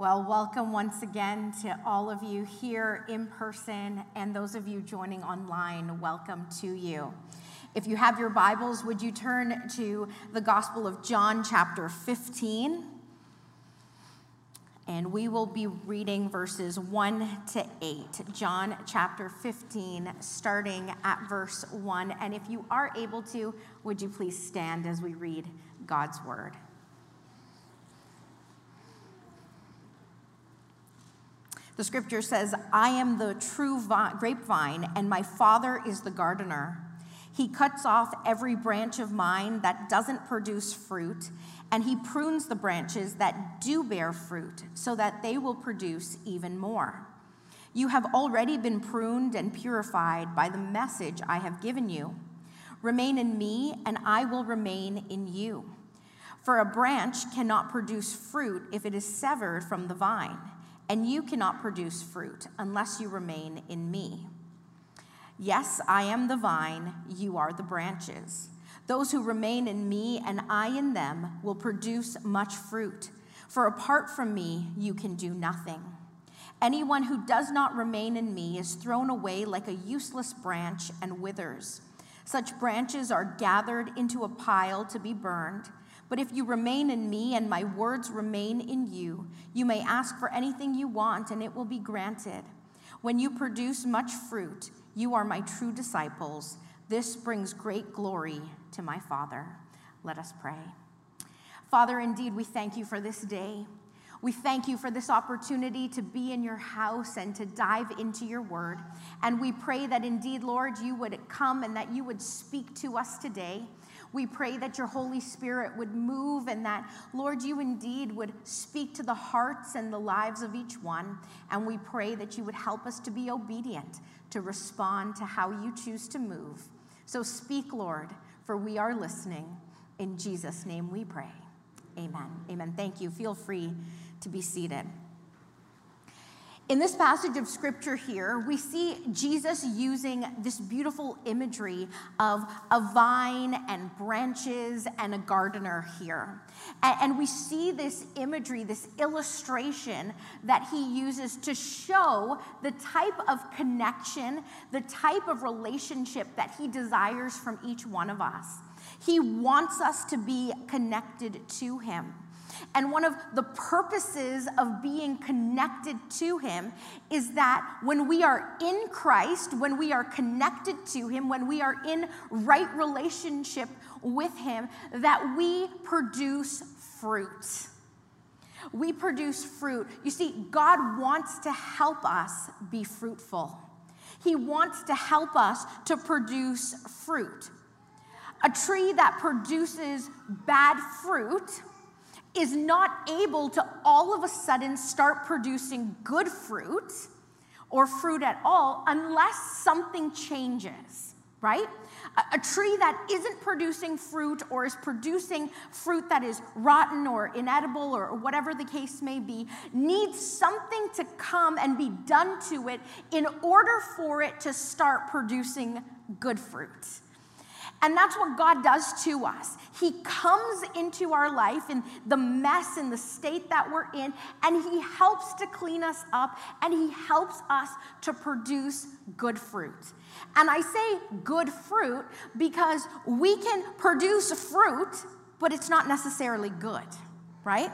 Well, welcome once again to all of you here in person and those of you joining online. Welcome to you. If you have your Bibles, would you turn to the Gospel of John, chapter 15? And we will be reading verses 1 to 8. John chapter 15, starting at verse 1. And if you are able to, would you please stand as we read God's word? The scripture says, I am the true grapevine, and my Father is the gardener. He cuts off every branch of mine that doesn't produce fruit, and he prunes the branches that do bear fruit, so that they will produce even more. You have already been pruned and purified by the message I have given you. Remain in me, and I will remain in you. For a branch cannot produce fruit if it is severed from the vine and you cannot produce fruit unless you remain in me. Yes, I am the vine, you are the branches. Those who remain in me and I in them will produce much fruit, for apart from me, you can do nothing. Anyone who does not remain in me is thrown away like a useless branch and withers. Such branches are gathered into a pile to be burned. But if you remain in me and my words remain in you, you may ask for anything you want and it will be granted. When you produce much fruit, you are my true disciples. This brings great glory to my Father. Let us pray. Father, indeed, we thank you for this day. We thank you for this opportunity to be in your house and to dive into your word. And we pray that indeed, Lord, you would come and that you would speak to us today. We pray that your Holy Spirit would move and that, Lord, you indeed would speak to the hearts and the lives of each one. And we pray that you would help us to be obedient, to respond to how you choose to move. So speak, Lord, for we are listening. In Jesus' name we pray. Amen. Amen. Thank you. Feel free to be seated. In this passage of scripture here, we see Jesus using this beautiful imagery of a vine and branches and a gardener here. And we see this imagery, this illustration that he uses to show the type of connection, the type of relationship that he desires from each one of us. He wants us to be connected to him. And one of the purposes of being connected to Him is that when we are in Christ, when we are connected to Him, when we are in right relationship with Him, that we produce fruit. We produce fruit. You see, God wants to help us be fruitful. He wants to help us to produce fruit. A tree that produces bad fruit is not able to all of a sudden start producing good fruit or fruit at all unless something changes, right? A, a, tree that isn't producing fruit or is producing fruit that is rotten or inedible or whatever the case may be needs something to come and be done to it in order for it to start producing good fruit. And that's what God does to us. He comes into our life in the mess and the state that we're in, and He helps to clean us up, and He helps us to produce good fruit. And I say good fruit because we can produce fruit, but it's not necessarily good, right?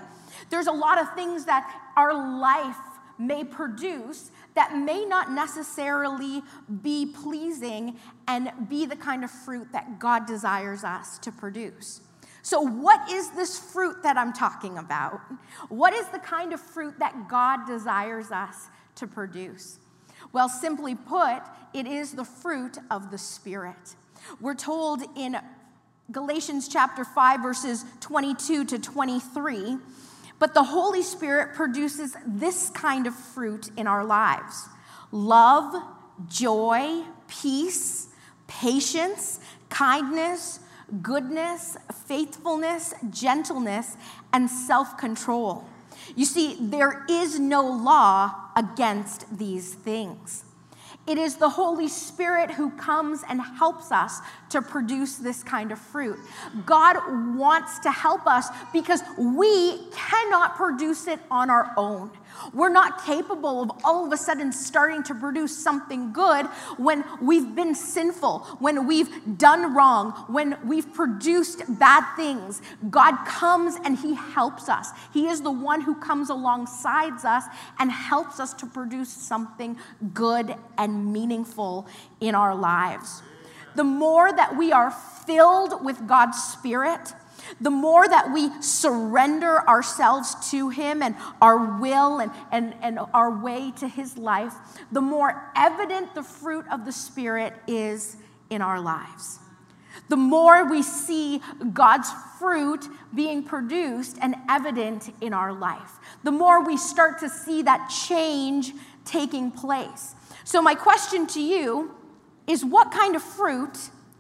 There's a lot of things that our life may produce that may not necessarily be pleasing and be the kind of fruit that God desires us to produce. So, what is this fruit that I'm talking about? What is the kind of fruit that God desires us to produce? Well, simply put, it is the fruit of the Spirit. We're told in Galatians chapter 5, verses 22 to 23 but the Holy Spirit produces this kind of fruit in our lives love, joy, peace, patience, kindness, goodness, faithfulness, gentleness, and self control. You see, there is no law against these things. It is the Holy Spirit who comes and helps us to produce this kind of fruit. God wants to help us because we cannot produce it on our own. We're not capable of all of a sudden starting to produce something good when we've been sinful, when we've done wrong, when we've produced bad things. God comes and He helps us. He is the one who comes alongside us and helps us to produce something good and meaningful in our lives. The more that we are filled with God's Spirit, the more that we surrender ourselves to Him and our will and, and, and our way to His life, the more evident the fruit of the Spirit is in our lives. The more we see God's fruit being produced and evident in our life, the more we start to see that change taking place. So, my question to you is what kind of fruit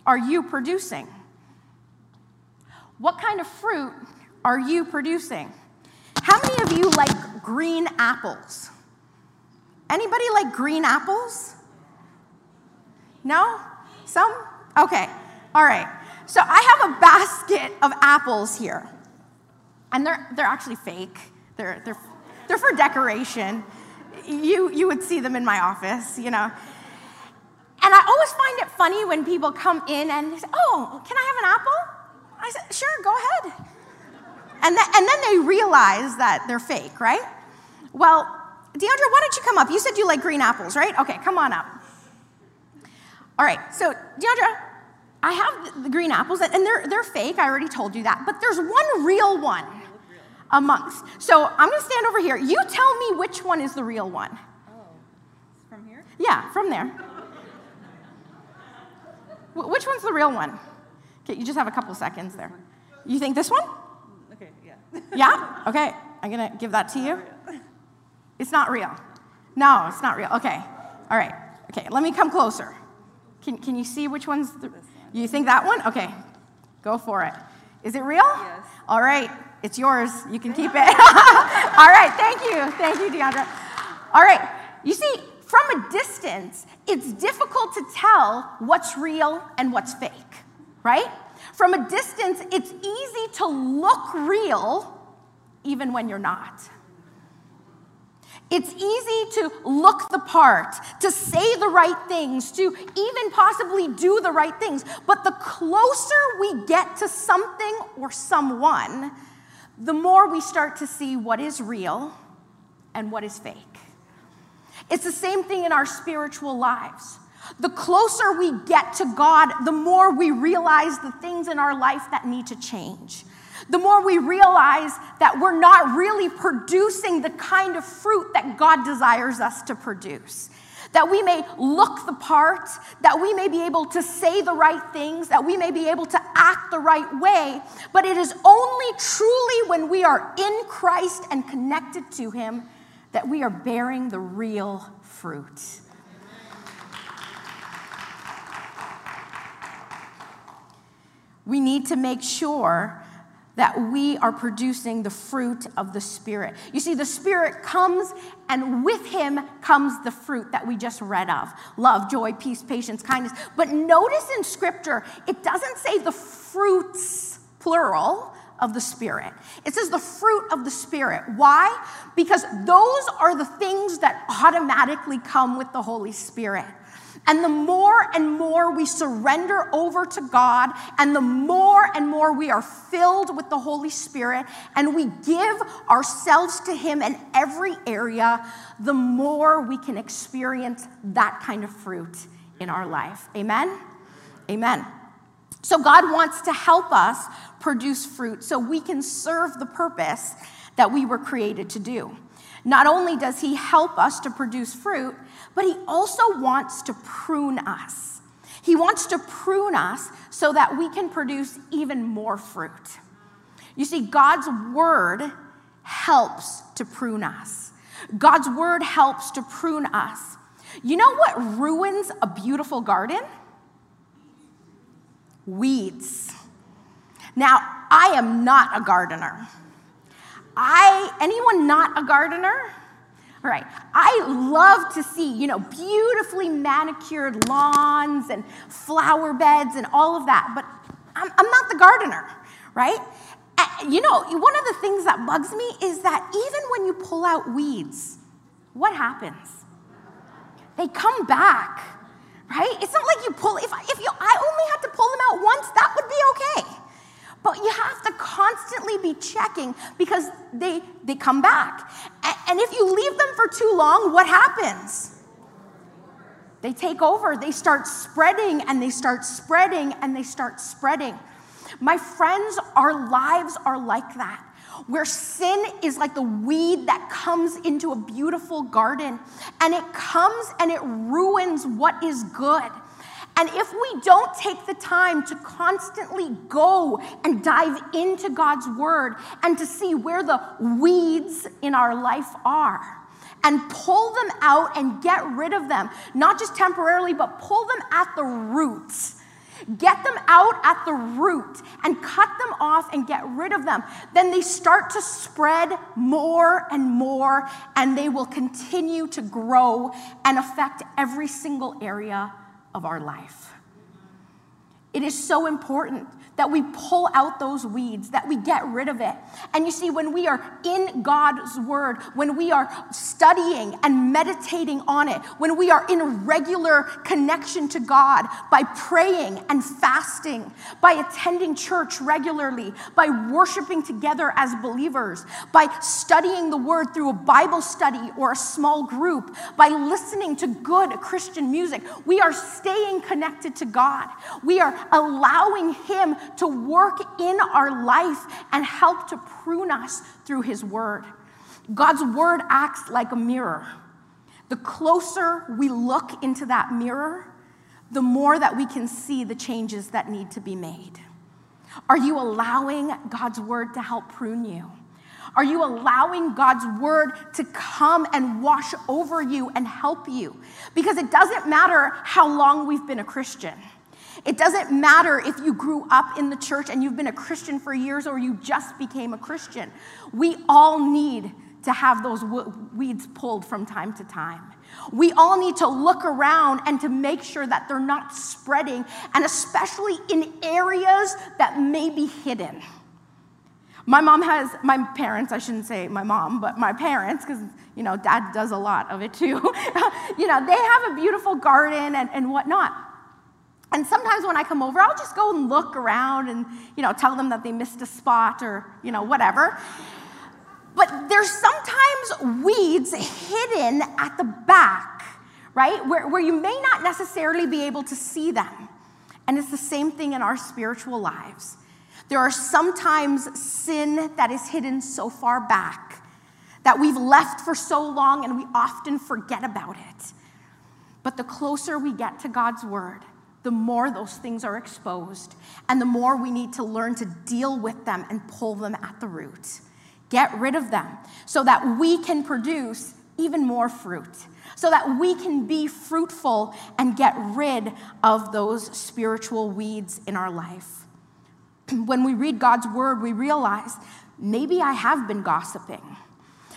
are you producing? What kind of fruit are you producing? How many of you like green apples? Anybody like green apples? No? Some? Okay. All right. So I have a basket of apples here. And they're, they're actually fake. They're, they're, they're for decoration. You, you would see them in my office, you know. And I always find it funny when people come in and say, Oh, can I have an apple? I said, Sure, go ahead. And, th- and then they realize that they're fake, right? Well, Deandra, why don't you come up? You said you like green apples, right? Okay, come on up. All right, so Deandra, I have the green apples, and they're, they're fake. I already told you that. But there's one real one amongst. So I'm going to stand over here. You tell me which one is the real one. Oh, from here? Yeah, from there. Which one's the real one? Okay, you just have a couple seconds there. You think this one? Okay, yeah. Yeah? Okay, I'm gonna give that to you. It's not real. No, it's not real. Okay, all right. Okay, let me come closer. Can, can you see which one's the, you think that one? Okay, go for it. Is it real? Yes. All right, it's yours. You can keep it. all right, thank you. Thank you, Deandra. All right, you see, from a distance, it's difficult to tell what's real and what's fake right? From a distance, it's easy to look real even when you're not. It's easy to look the part, to say the right things, to even possibly do the right things. But the closer we get to something or someone, the more we start to see what is real and what is fake. It's the same thing in our spiritual lives. The closer we get to God, the more we realize the things in our life that need to change. The more we realize that we're not really producing the kind of fruit that God desires us to produce. That we may look the part, that we may be able to say the right things, that we may be able to act the right way, but it is only truly when we are in Christ and connected to Him that we are bearing the real fruit. We need to make sure that we are producing the fruit of the Spirit. You see, the Spirit comes, and with Him comes the fruit that we just read of love, joy, peace, patience, kindness. But notice in Scripture, it doesn't say the fruits, plural, of the Spirit. It says the fruit of the Spirit. Why? Because those are the things that automatically come with the Holy Spirit. And the more and more we surrender over to God, and the more and more we are filled with the Holy Spirit, and we give ourselves to Him in every area, the more we can experience that kind of fruit in our life. Amen? Amen. So, God wants to help us produce fruit so we can serve the purpose that we were created to do. Not only does He help us to produce fruit, but He also wants to prune us. He wants to prune us so that we can produce even more fruit. You see, God's word helps to prune us. God's word helps to prune us. You know what ruins a beautiful garden? Weeds. Now, I am not a gardener. I anyone not a gardener? Right. I love to see, you know, beautifully manicured lawns and flower beds and all of that, but I'm, I'm not the gardener, right? You know, one of the things that bugs me is that even when you pull out weeds, what happens? They come back, right? It's not like you pull, if, if you, I only had to pull them out once, that would be okay. But you have to constantly be checking because they, they come back. And if you leave them for too long, what happens? They take over, they start spreading and they start spreading and they start spreading. My friends, our lives are like that where sin is like the weed that comes into a beautiful garden and it comes and it ruins what is good. And if we don't take the time to constantly go and dive into God's word and to see where the weeds in our life are, and pull them out and get rid of them, not just temporarily, but pull them at the roots. Get them out at the root and cut them off and get rid of them. Then they start to spread more and more, and they will continue to grow and affect every single area of our life. It is so important that we pull out those weeds, that we get rid of it. And you see, when we are in God's word, when we are studying and meditating on it, when we are in regular connection to God by praying and fasting, by attending church regularly, by worshiping together as believers, by studying the word through a Bible study or a small group, by listening to good Christian music, we are staying connected to God. We are allowing Him to work in our life and help to prune us through His Word. God's Word acts like a mirror. The closer we look into that mirror, the more that we can see the changes that need to be made. Are you allowing God's Word to help prune you? Are you allowing God's word to come and wash over you and help you? Because it doesn't matter how long we've been a Christian. It doesn't matter if you grew up in the church and you've been a Christian for years or you just became a Christian. We all need to have those weeds pulled from time to time. We all need to look around and to make sure that they're not spreading, and especially in areas that may be hidden. My mom has, my parents, I shouldn't say my mom, but my parents, because, you know, dad does a lot of it too. you know, they have a beautiful garden and, and whatnot. And sometimes when I come over, I'll just go and look around and, you know, tell them that they missed a spot or, you know, whatever. But there's sometimes weeds hidden at the back, right? Where, where you may not necessarily be able to see them. And it's the same thing in our spiritual lives. There are sometimes sin that is hidden so far back that we've left for so long and we often forget about it. But the closer we get to God's word, the more those things are exposed, and the more we need to learn to deal with them and pull them at the root. Get rid of them so that we can produce even more fruit, so that we can be fruitful and get rid of those spiritual weeds in our life. When we read God's word, we realize maybe I have been gossiping.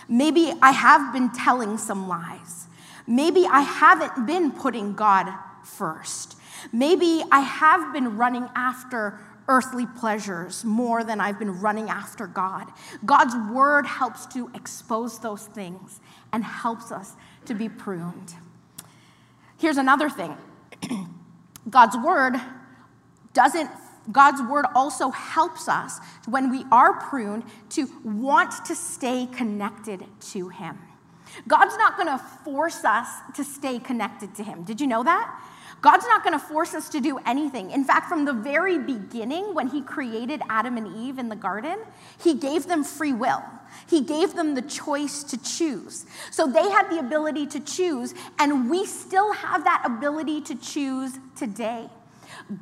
Maybe I have been telling some lies. Maybe I haven't been putting God first. Maybe I have been running after earthly pleasures more than I've been running after God. God's word helps to expose those things and helps us to be pruned. Here's another thing God's word doesn't God's word also helps us when we are pruned to want to stay connected to Him. God's not going to force us to stay connected to Him. Did you know that? God's not going to force us to do anything. In fact, from the very beginning, when He created Adam and Eve in the garden, He gave them free will. He gave them the choice to choose. So they had the ability to choose, and we still have that ability to choose today.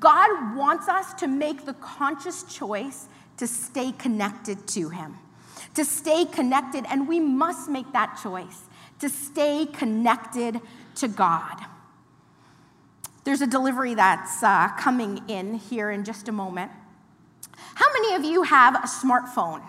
God wants us to make the conscious choice to stay connected to Him, to stay connected, and we must make that choice to stay connected to God. There's a delivery that's uh, coming in here in just a moment. How many of you have a smartphone?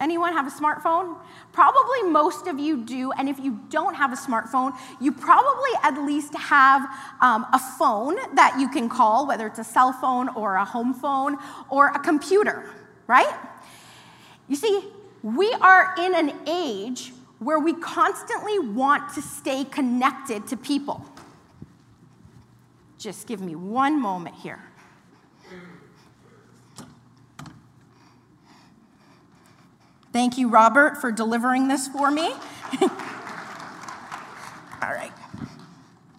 Anyone have a smartphone? Probably most of you do. And if you don't have a smartphone, you probably at least have um, a phone that you can call, whether it's a cell phone or a home phone or a computer, right? You see, we are in an age where we constantly want to stay connected to people. Just give me one moment here. Thank you, Robert, for delivering this for me. All right.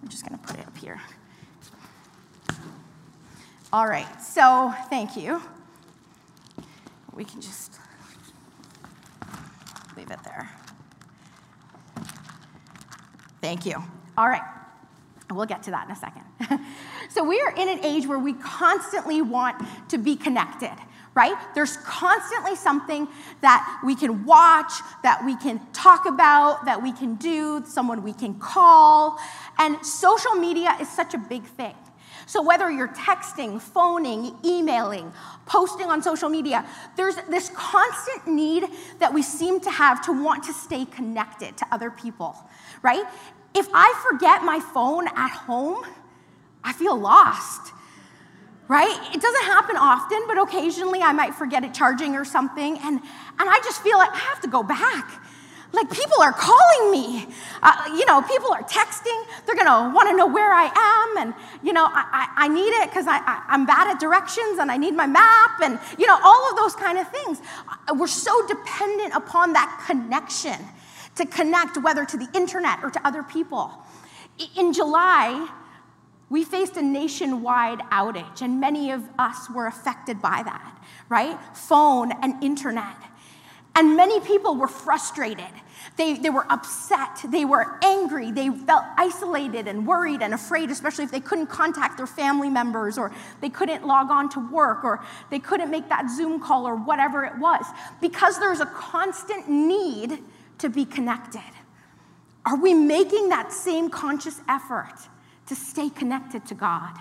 I'm just going to put it up here. All right. So, thank you. We can just leave it there. Thank you. All right. We'll get to that in a second. so, we are in an age where we constantly want to be connected right? There's constantly something that we can watch, that we can talk about, that we can do, someone we can call. And social media is such a big thing. So, whether you're texting, phoning, emailing, posting on social media, there's this constant need that we seem to have to want to stay connected to other people, right? If I forget my phone at home, I feel lost right? It doesn't happen often, but occasionally I might forget it charging or something, and, and I just feel like I have to go back. Like people are calling me. Uh, you know, people are texting. They're gonna wanna know where I am, and you know, I, I, I need it because I, I, I'm bad at directions and I need my map, and you know, all of those kind of things. We're so dependent upon that connection to connect, whether to the internet or to other people. In July, we faced a nationwide outage, and many of us were affected by that, right? Phone and internet. And many people were frustrated. They, they were upset. They were angry. They felt isolated and worried and afraid, especially if they couldn't contact their family members or they couldn't log on to work or they couldn't make that Zoom call or whatever it was, because there's a constant need to be connected. Are we making that same conscious effort? to stay connected to God?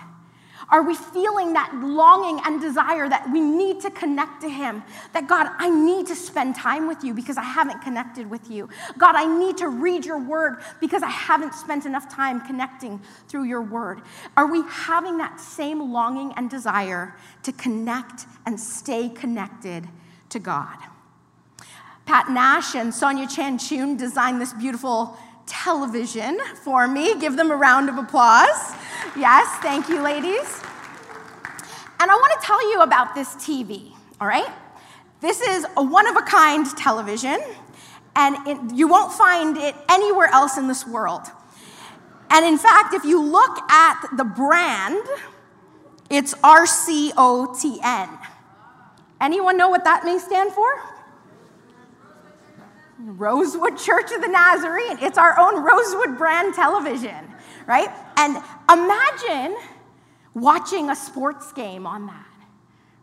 Are we feeling that longing and desire that we need to connect to Him? That God, I need to spend time with you because I haven't connected with you. God, I need to read your word because I haven't spent enough time connecting through your word. Are we having that same longing and desire to connect and stay connected to God? Pat Nash and Sonia Chan Chun designed this beautiful television for me. Give them a round of applause. Yes, thank you, ladies. And I want to tell you about this TV, all right? This is a one of a kind television, and it, you won't find it anywhere else in this world. And in fact, if you look at the brand, it's RCOTN. Anyone know what that may stand for? Rosewood Church of the Nazarene. It's our own Rosewood brand television, right? And imagine watching a sports game on that,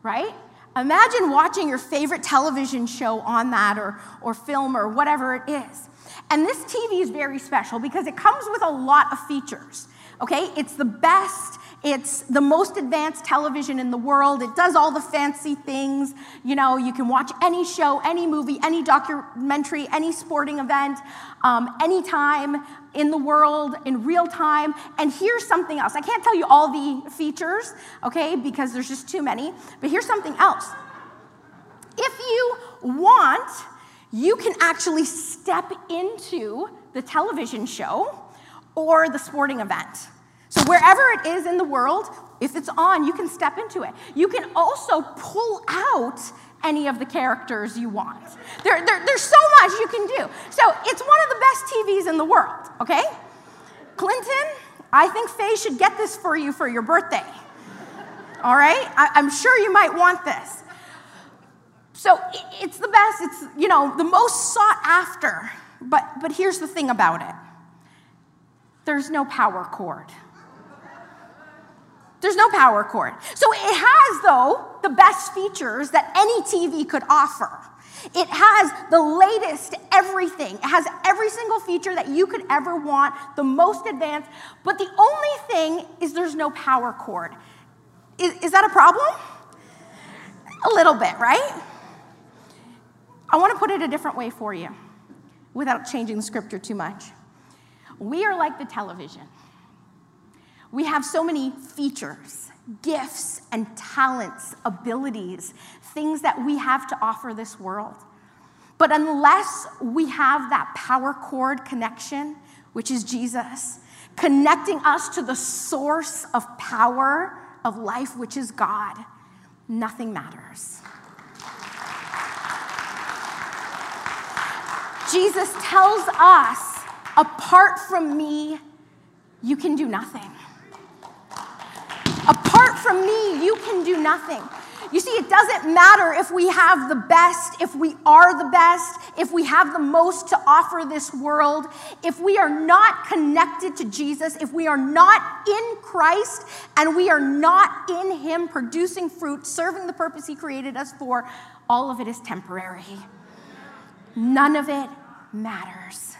right? Imagine watching your favorite television show on that or, or film or whatever it is. And this TV is very special because it comes with a lot of features. Okay? It's the best it's the most advanced television in the world. It does all the fancy things. You know, you can watch any show, any movie, any documentary, any sporting event, um, anytime in the world, in real time. And here's something else. I can't tell you all the features, okay, because there's just too many. But here's something else. If you want, you can actually step into the television show or the sporting event. So, wherever it is in the world, if it's on, you can step into it. You can also pull out any of the characters you want. There, there, there's so much you can do. So, it's one of the best TVs in the world, okay? Clinton, I think Faye should get this for you for your birthday. All right? I, I'm sure you might want this. So, it's the best, it's, you know, the most sought after. But, but here's the thing about it there's no power cord. There's no power cord. So it has, though, the best features that any TV could offer. It has the latest everything. It has every single feature that you could ever want, the most advanced. But the only thing is there's no power cord. Is, is that a problem? A little bit, right? I want to put it a different way for you without changing the scripture too much. We are like the television. We have so many features, gifts, and talents, abilities, things that we have to offer this world. But unless we have that power cord connection, which is Jesus, connecting us to the source of power of life, which is God, nothing matters. Jesus tells us, apart from me, you can do nothing. Apart from me, you can do nothing. You see, it doesn't matter if we have the best, if we are the best, if we have the most to offer this world, if we are not connected to Jesus, if we are not in Christ and we are not in Him producing fruit, serving the purpose He created us for, all of it is temporary. None of it matters.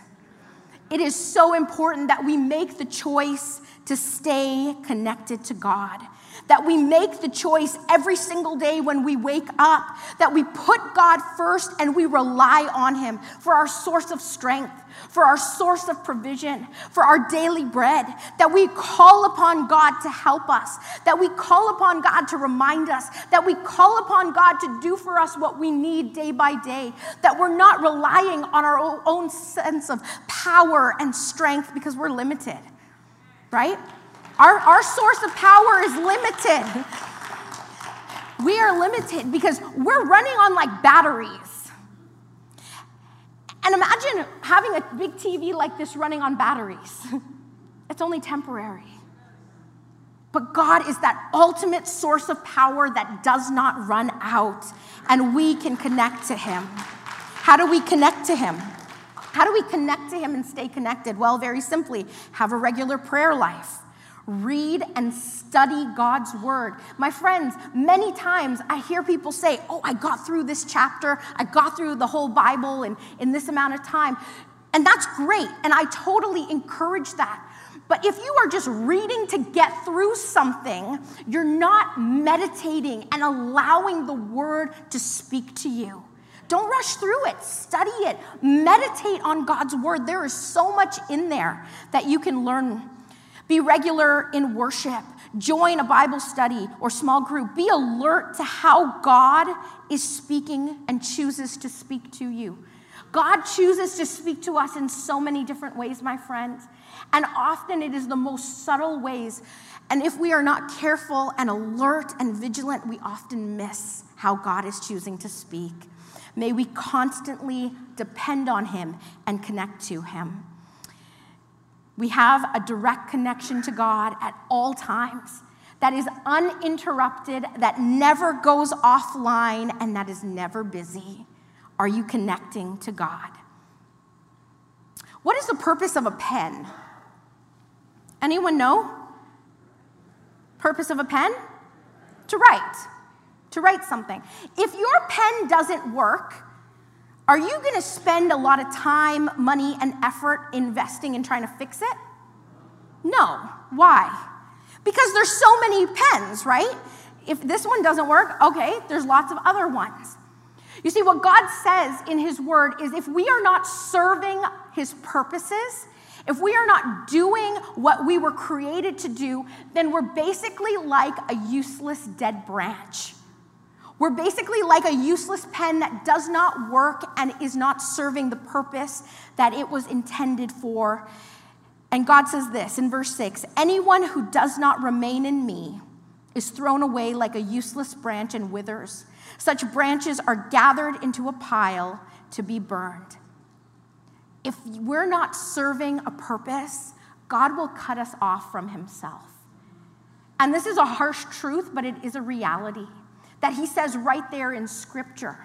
It is so important that we make the choice to stay connected to God that we make the choice every single day when we wake up, that we put God first and we rely on Him for our source of strength, for our source of provision, for our daily bread, that we call upon God to help us, that we call upon God to remind us, that we call upon God to do for us what we need day by day, that we're not relying on our own sense of power and strength because we're limited, right? Our, our source of power is limited. We are limited because we're running on like batteries. And imagine having a big TV like this running on batteries. It's only temporary. But God is that ultimate source of power that does not run out, and we can connect to Him. How do we connect to Him? How do we connect to Him and stay connected? Well, very simply, have a regular prayer life read and study God's word. My friends, many times I hear people say, Oh, I got through this chapter, I got through the whole Bible in, in this amount of time. And that's great, and I totally encourage that. But if you are just reading to get through something, you're not meditating and allowing the word to speak to you. Don't rush through it. Study it. Meditate on God's word. There is so much in there that you can learn be regular in worship. Join a Bible study or small group. Be alert to how God is speaking and chooses to speak to you. God chooses to speak to us in so many different ways, my friends. And often it is the most subtle ways. And if we are not careful and alert and vigilant, we often miss how God is choosing to speak. May we constantly depend on Him and connect to Him. We have a direct connection to God at all times that is uninterrupted, that never goes offline, and that is never busy. Are you connecting to God? What is the purpose of a pen? Anyone know? Purpose of a pen? To write. To write something. If your pen doesn't work, are you going to spend a lot of time, money, and effort investing in trying to fix it? No. Why? Because there's so many pens, right? If this one doesn't work, okay, there's lots of other ones. You see, what God says in His Word is if we are not serving His purposes, if we are not doing what we were created to do, then we're basically like a useless dead branch. We're basically like a useless pen that does not work and is not serving the purpose that it was intended for. And God says this in verse 6 Anyone who does not remain in me is thrown away like a useless branch and withers. Such branches are gathered into a pile to be burned. If we're not serving a purpose, God will cut us off from himself. And this is a harsh truth, but it is a reality that he says right there in scripture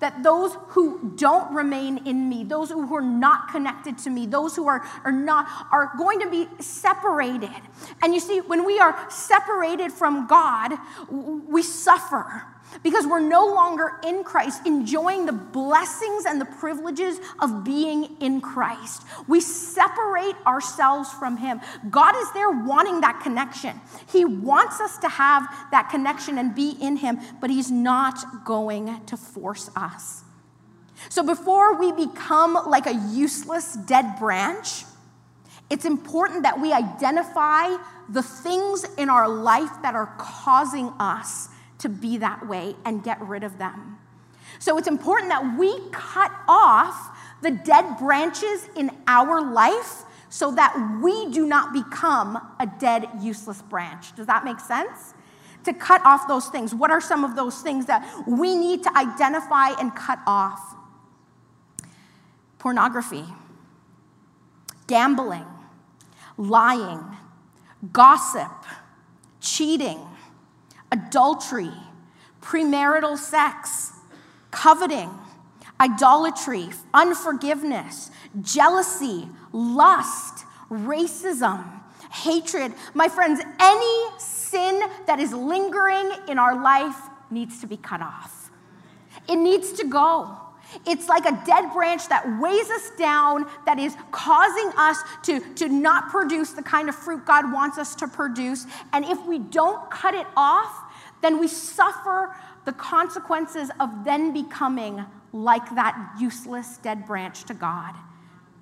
that those who don't remain in me, those who are not connected to me, those who are, are not, are going to be separated. And you see, when we are separated from God, we suffer because we're no longer in Christ, enjoying the blessings and the privileges of being in Christ. We separate ourselves from Him. God is there wanting that connection. He wants us to have that connection and be in Him, but He's not going to force us. So before we become like a useless dead branch, it's important that we identify the things in our life that are causing us to be that way and get rid of them. So it's important that we cut off the dead branches in our life so that we do not become a dead, useless branch. Does that make sense? To cut off those things. What are some of those things that we need to identify and cut off? Pornography, gambling, lying, gossip, cheating, adultery, premarital sex, coveting, idolatry, unforgiveness, jealousy, lust, racism, hatred. My friends, any sin that is lingering in our life needs to be cut off. It needs to go. It's like a dead branch that weighs us down, that is causing us to, to not produce the kind of fruit God wants us to produce. And if we don't cut it off, then we suffer the consequences of then becoming like that useless dead branch to God.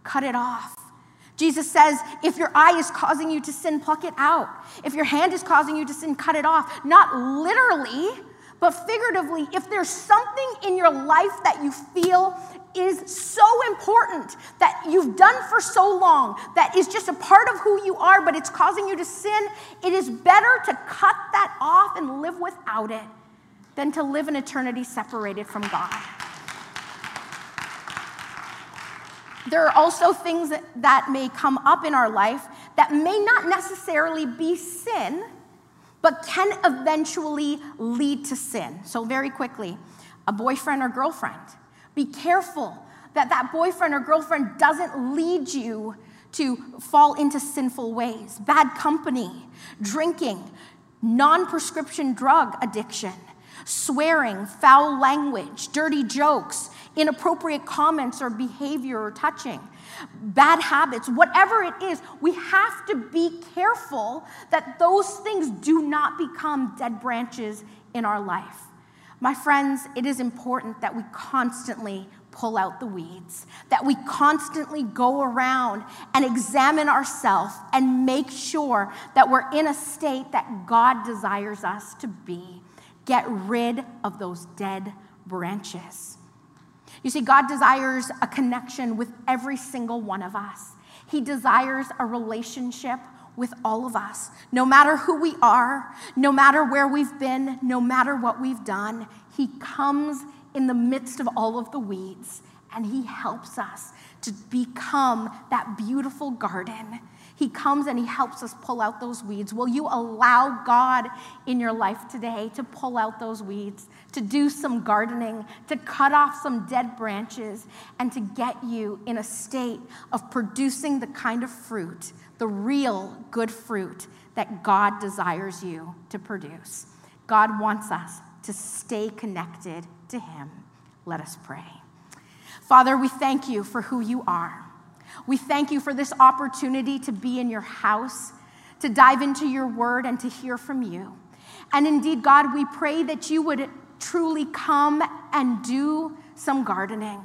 Cut it off. Jesus says, if your eye is causing you to sin, pluck it out. If your hand is causing you to sin, cut it off. Not literally, but figuratively, if there's something in your life that you feel is so important that you've done for so long, that is just a part of who you are, but it's causing you to sin, it is better to cut that off and live without it than to live an eternity separated from God. There are also things that, that may come up in our life that may not necessarily be sin but can eventually lead to sin. So, very quickly, a boyfriend or girlfriend. Be careful that that boyfriend or girlfriend doesn't lead you to fall into sinful ways. Bad company, drinking, non prescription drug addiction, swearing, foul language, dirty jokes, inappropriate comments or behavior or touching bad habits, whatever it is, we have to be careful that those things do not become dead branches in our life. My friends, it is important that we constantly pull out the weeds, that we constantly go around and examine ourselves and make sure that we're in a state that God desires us to be. Get rid of those dead branches. You see, God desires a connection with every single one of us. He desires a relationship with all of us, no matter who we are, no matter where we've been, no matter what we've done. He comes in the midst of all of the weeds and He helps us to become that beautiful garden he comes and He helps us pull out those weeds. Will you allow God in your life today to pull out those weeds, to do some gardening, to cut off some dead branches, and to get you in a state of producing the kind of fruit, the real good fruit that God desires you to produce? God wants us to stay connected to Him. Let us pray. Father, we thank you for who you are. We thank you for this opportunity to be in your house, to dive into your word, and to hear from you. And indeed, God, we pray that you would truly come and do some gardening.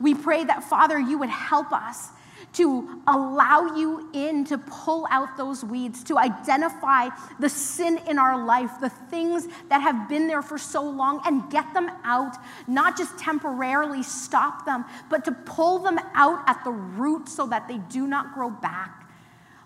We pray that, Father, you would help us to allow you in to pull out those weeds, to identify the sin in our life, the things that have been there for so long, and get them out, not just temporarily stop them, but to pull them out at the root so that they do not grow back.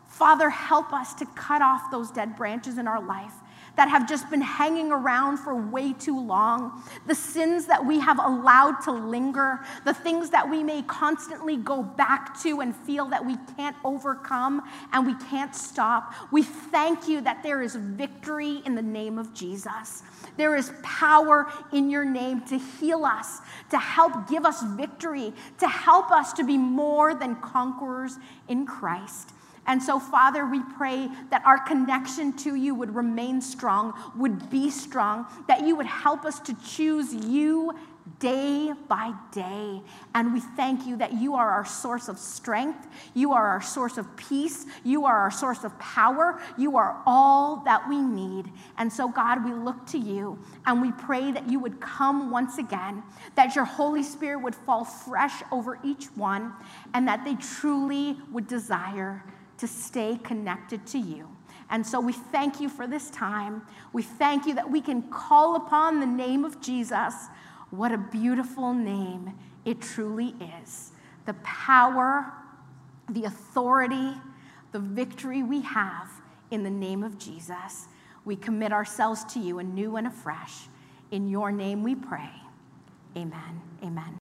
Father, help us to cut off those dead branches in our life that have just been hanging around for way too long, the sins that we have allowed to linger, the things that we may constantly go back to and feel that we can't overcome and we can't stop. We thank you that there is victory in the name of Jesus. There is power in your name to heal us, to help give us victory, to help us to be more than conquerors in Christ. And so, Father, we pray that our connection to you would remain strong, would be strong, that you would help us to choose you day by day. And we thank you that you are our source of strength, you are our source of peace, you are our source of power, you are all that we need. And so, God, we look to you and we pray that you would come once again, that your Holy Spirit would fall fresh over each one, and that they truly would desire to stay connected to you. And so we thank you for this time. We thank you that we can call upon the name of Jesus. What a beautiful name it truly is. The power, the authority, the victory we have in the name of Jesus. We commit ourselves to you anew and afresh. In your name we pray. Amen. Amen.